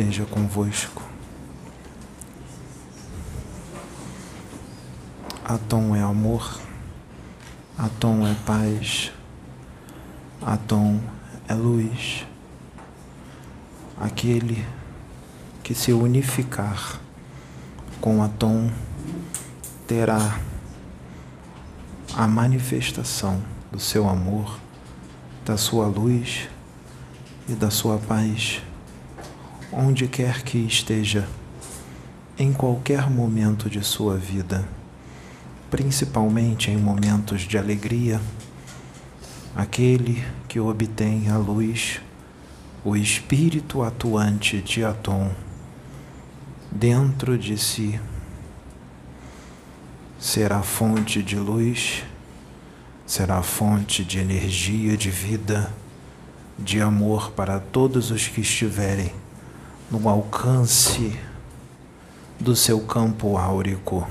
esteja convosco. Atom é amor, Atom é paz, Atom é luz. Aquele que se unificar com Atom terá a manifestação do seu amor, da sua luz e da sua paz, onde quer que esteja, em qualquer momento de sua vida, principalmente em momentos de alegria, aquele que obtém a luz, o espírito atuante de Atom, dentro de si, será fonte de luz, será fonte de energia, de vida de amor para todos os que estiverem no alcance do seu campo áurico,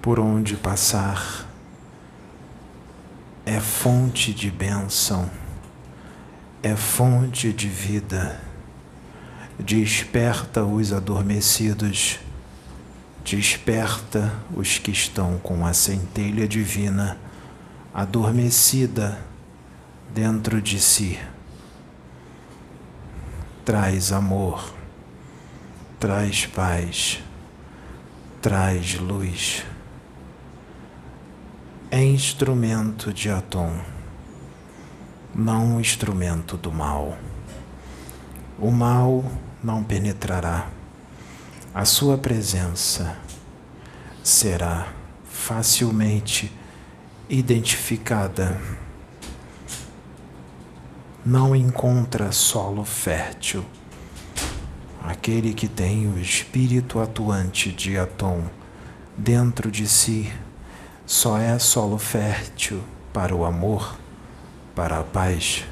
por onde passar, é fonte de bênção, é fonte de vida, desperta os adormecidos, desperta os que estão com a centelha divina adormecida dentro de si. Traz amor, traz paz, traz luz. É instrumento de Atom, não instrumento do mal. O mal não penetrará. A sua presença será facilmente identificada não encontra solo fértil. Aquele que tem o espírito atuante de Atom dentro de si só é solo fértil para o amor, para a paz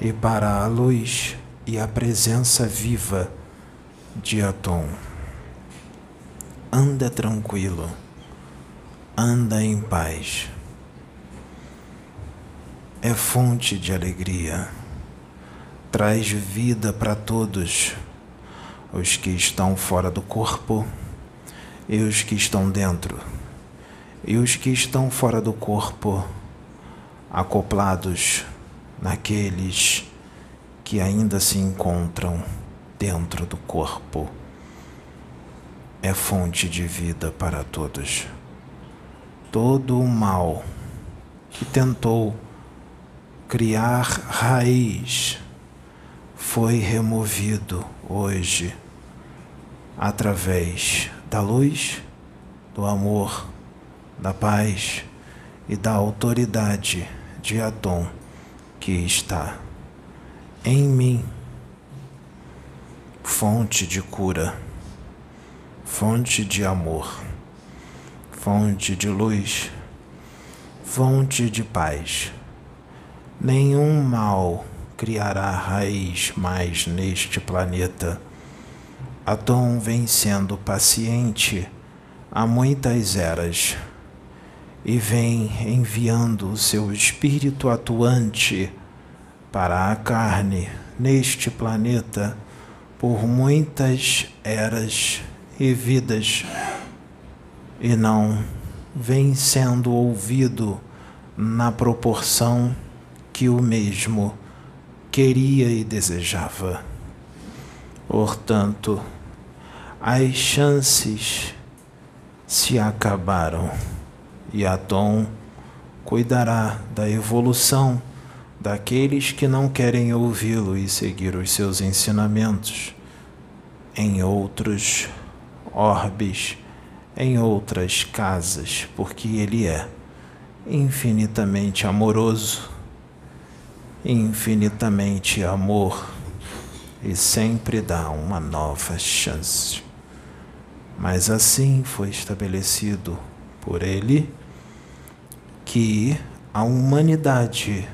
e para a luz e a presença viva de Atom. Anda tranquilo, anda em paz é fonte de alegria, traz vida para todos, os que estão fora do corpo e os que estão dentro, e os que estão fora do corpo, acoplados naqueles que ainda se encontram dentro do corpo. É fonte de vida para todos. Todo o mal que tentou criar raiz foi removido hoje através da luz, do amor, da paz e da autoridade de Adão que está em mim, fonte de cura, fonte de amor, fonte de luz, fonte de paz Nenhum mal criará raiz mais neste planeta. Atom vem sendo paciente há muitas eras e vem enviando o seu espírito atuante para a carne neste planeta por muitas eras e vidas e não vem sendo ouvido na proporção que o mesmo queria e desejava. Portanto, as chances se acabaram e Adão cuidará da evolução daqueles que não querem ouvi-lo e seguir os seus ensinamentos em outros orbes, em outras casas, porque ele é infinitamente amoroso infinitamente amor e sempre dá uma nova chance. Mas assim foi estabelecido por ele que a humanidade,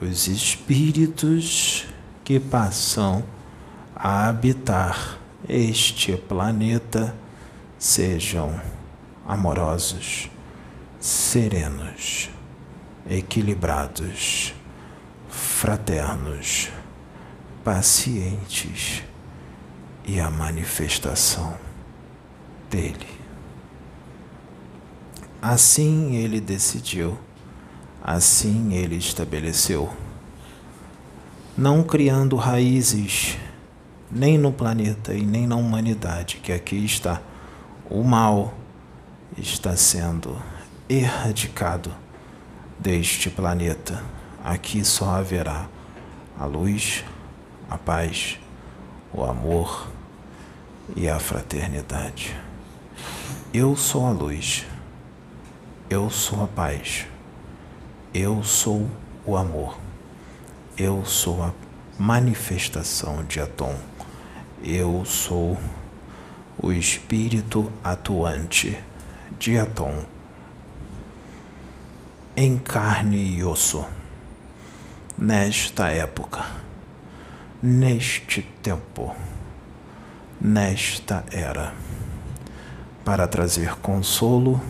os espíritos que passam a habitar este planeta sejam amorosos, serenos, equilibrados fraternos, pacientes e a manifestação dele. Assim ele decidiu, assim ele estabeleceu, não criando raízes nem no planeta e nem na humanidade que aqui está. O mal está sendo erradicado deste planeta. Aqui só haverá a luz, a paz, o amor e a fraternidade. Eu sou a luz. Eu sou a paz. Eu sou o amor. Eu sou a manifestação de Atom. Eu sou o espírito atuante de Atom. Em carne e osso. Nesta época. Neste tempo. Nesta era. Para trazer consolo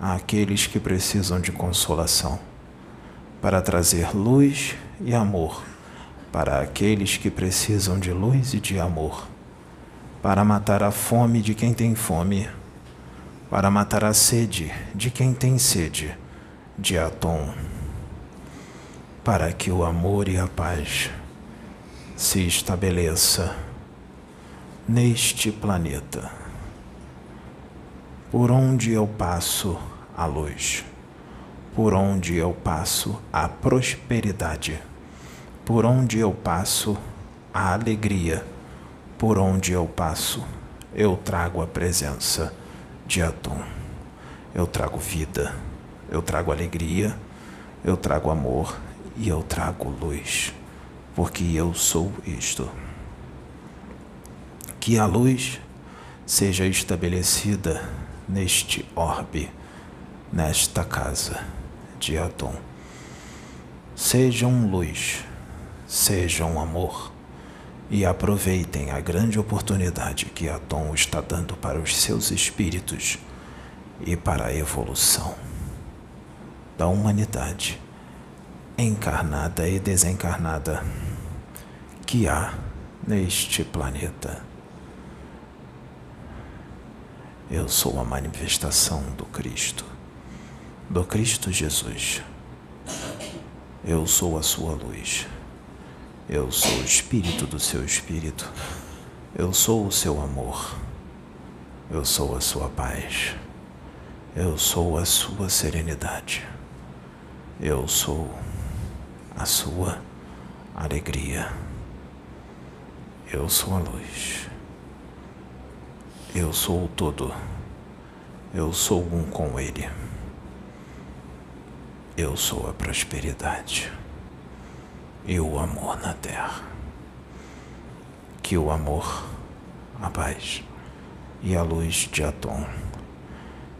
àqueles que precisam de consolação, para trazer luz e amor para aqueles que precisam de luz e de amor, para matar a fome de quem tem fome, para matar a sede de quem tem sede, de Atom, para que o amor e a paz se estabeleça neste planeta por onde eu passo a luz, por onde eu passo a prosperidade, por onde eu passo a alegria, por onde eu passo eu trago a presença de Atum. Eu trago vida, eu trago alegria, eu trago amor e eu trago luz, porque eu sou isto. Que a luz seja estabelecida neste orbe, nesta casa de Atom. Sejam luz, sejam amor e aproveitem a grande oportunidade que Atom está dando para os seus espíritos e para a evolução da humanidade encarnada e desencarnada que há neste planeta. Eu sou a manifestação do Cristo, do Cristo Jesus. Eu sou a sua luz. Eu sou o espírito do seu espírito. Eu sou o seu amor. Eu sou a sua paz. Eu sou a sua serenidade. Eu sou a sua alegria. Eu sou a luz. Eu sou o todo. Eu sou um com Ele. Eu sou a prosperidade e o amor na terra. Que o amor, a paz e a luz de Atom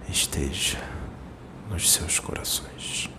esteja nos seus corações.